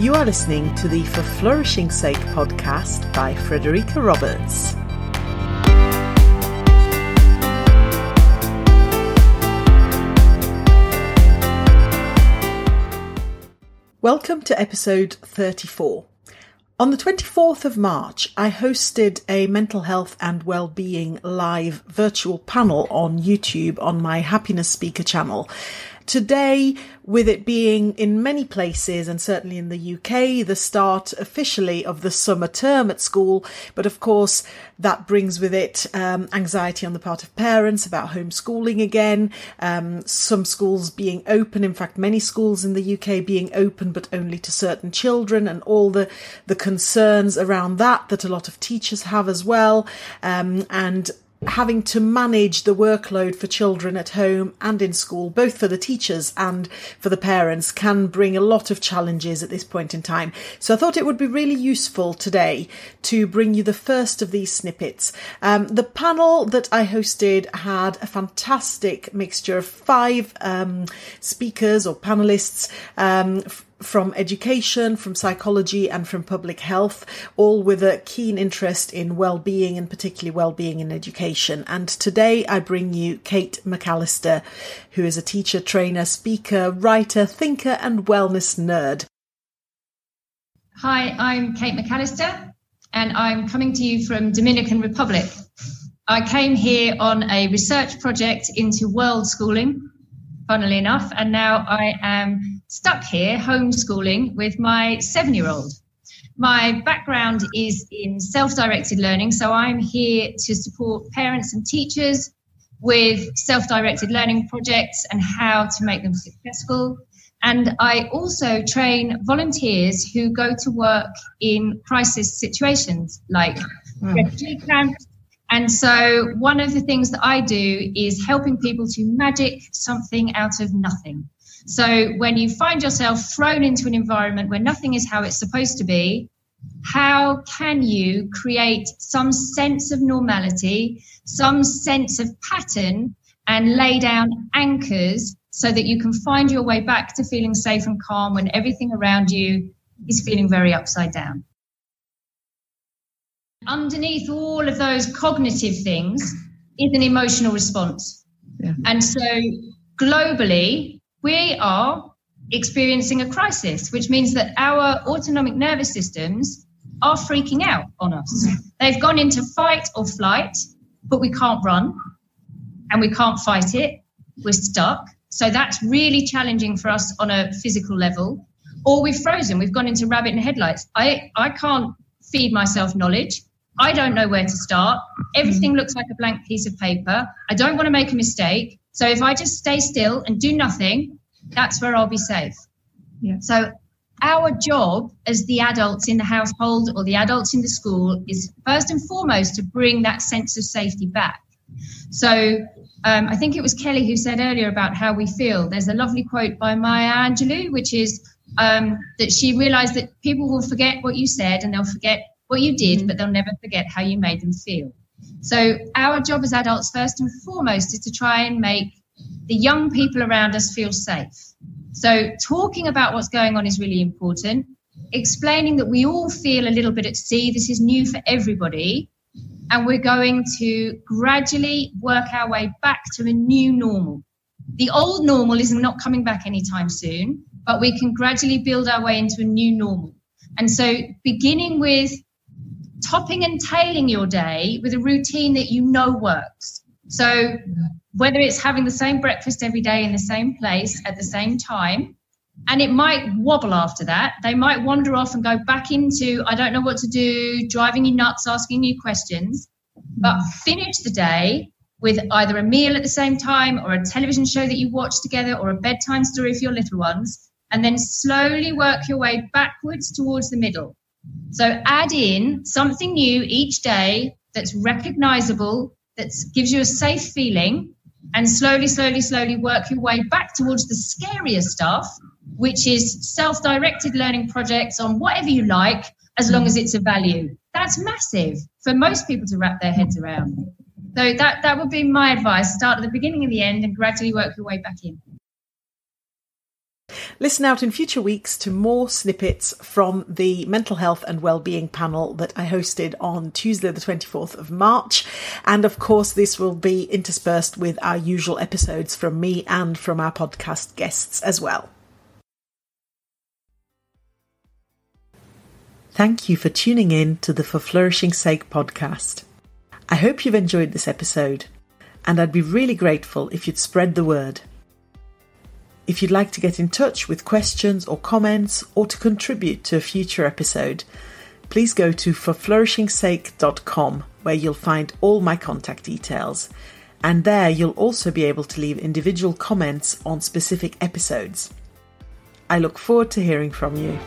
You are listening to the For Flourishing Sake podcast by Frederika Roberts. Welcome to episode 34. On the 24th of March, I hosted a mental health and well-being live virtual panel on YouTube on my Happiness Speaker channel. Today, with it being in many places and certainly in the UK, the start officially of the summer term at school, but of course that brings with it um, anxiety on the part of parents about homeschooling again. Um, some schools being open, in fact, many schools in the UK being open, but only to certain children, and all the the concerns around that that a lot of teachers have as well, um, and having to manage the workload for children at home and in school, both for the teachers and for the parents, can bring a lot of challenges at this point in time. So I thought it would be really useful today to bring you the first of these snippets. Um, the panel that I hosted had a fantastic mixture of five um, speakers or panelists um, from education, from psychology, and from public health, all with a keen interest in well-being and particularly well-being in education. And today I bring you Kate McAllister, who is a teacher, trainer, speaker, writer, thinker, and wellness nerd. Hi, I'm Kate McAllister, and I'm coming to you from Dominican Republic. I came here on a research project into world schooling funnily enough. And now I am stuck here homeschooling with my seven year old. My background is in self directed learning. So I'm here to support parents and teachers with self directed learning projects and how to make them successful. And I also train volunteers who go to work in crisis situations like mm. refugee camps and so, one of the things that I do is helping people to magic something out of nothing. So, when you find yourself thrown into an environment where nothing is how it's supposed to be, how can you create some sense of normality, some sense of pattern, and lay down anchors so that you can find your way back to feeling safe and calm when everything around you is feeling very upside down? Underneath all of those cognitive things is an emotional response. Yeah. And so globally, we are experiencing a crisis, which means that our autonomic nervous systems are freaking out on us. They've gone into fight or flight, but we can't run and we can't fight it. We're stuck. So that's really challenging for us on a physical level. Or we've frozen, we've gone into rabbit in headlights. I, I can't feed myself knowledge. I don't know where to start. Everything mm. looks like a blank piece of paper. I don't want to make a mistake. So if I just stay still and do nothing, that's where I'll be safe. Yeah. So our job as the adults in the household or the adults in the school is first and foremost to bring that sense of safety back. So um, I think it was Kelly who said earlier about how we feel. There's a lovely quote by Maya Angelou, which is um, that she realized that people will forget what you said and they'll forget what you did, but they'll never forget how you made them feel. So, our job as adults, first and foremost, is to try and make the young people around us feel safe. So, talking about what's going on is really important. Explaining that we all feel a little bit at sea, this is new for everybody, and we're going to gradually work our way back to a new normal. The old normal is not coming back anytime soon, but we can gradually build our way into a new normal. And so, beginning with topping and tailing your day with a routine that you know works. So whether it's having the same breakfast every day in the same place at the same time, and it might wobble after that. They might wander off and go back into, I don't know what to do, driving you nuts, asking you questions. But finish the day with either a meal at the same time or a television show that you watch together or a bedtime story for your little ones. And then slowly work your way backwards towards the middle. So add in something new each day that's recognizable, that gives you a safe feeling, and slowly, slowly, slowly work your way back towards the scarier stuff, which is self directed learning projects on whatever you like, as long as it's a value. That's massive for most people to wrap their heads around. So that, that would be my advice. Start at the beginning and the end and gradually work your way back in. Listen out in future weeks to more snippets from the mental health and well-being panel that I hosted on Tuesday the 24th of March. And of course, this will be interspersed with our usual episodes from me and from our podcast guests as well. Thank you for tuning in to the For Flourishing Sake podcast. I hope you've enjoyed this episode, and I'd be really grateful if you'd spread the word. If you'd like to get in touch with questions or comments or to contribute to a future episode, please go to forflourishingsake.com where you'll find all my contact details. And there you'll also be able to leave individual comments on specific episodes. I look forward to hearing from you.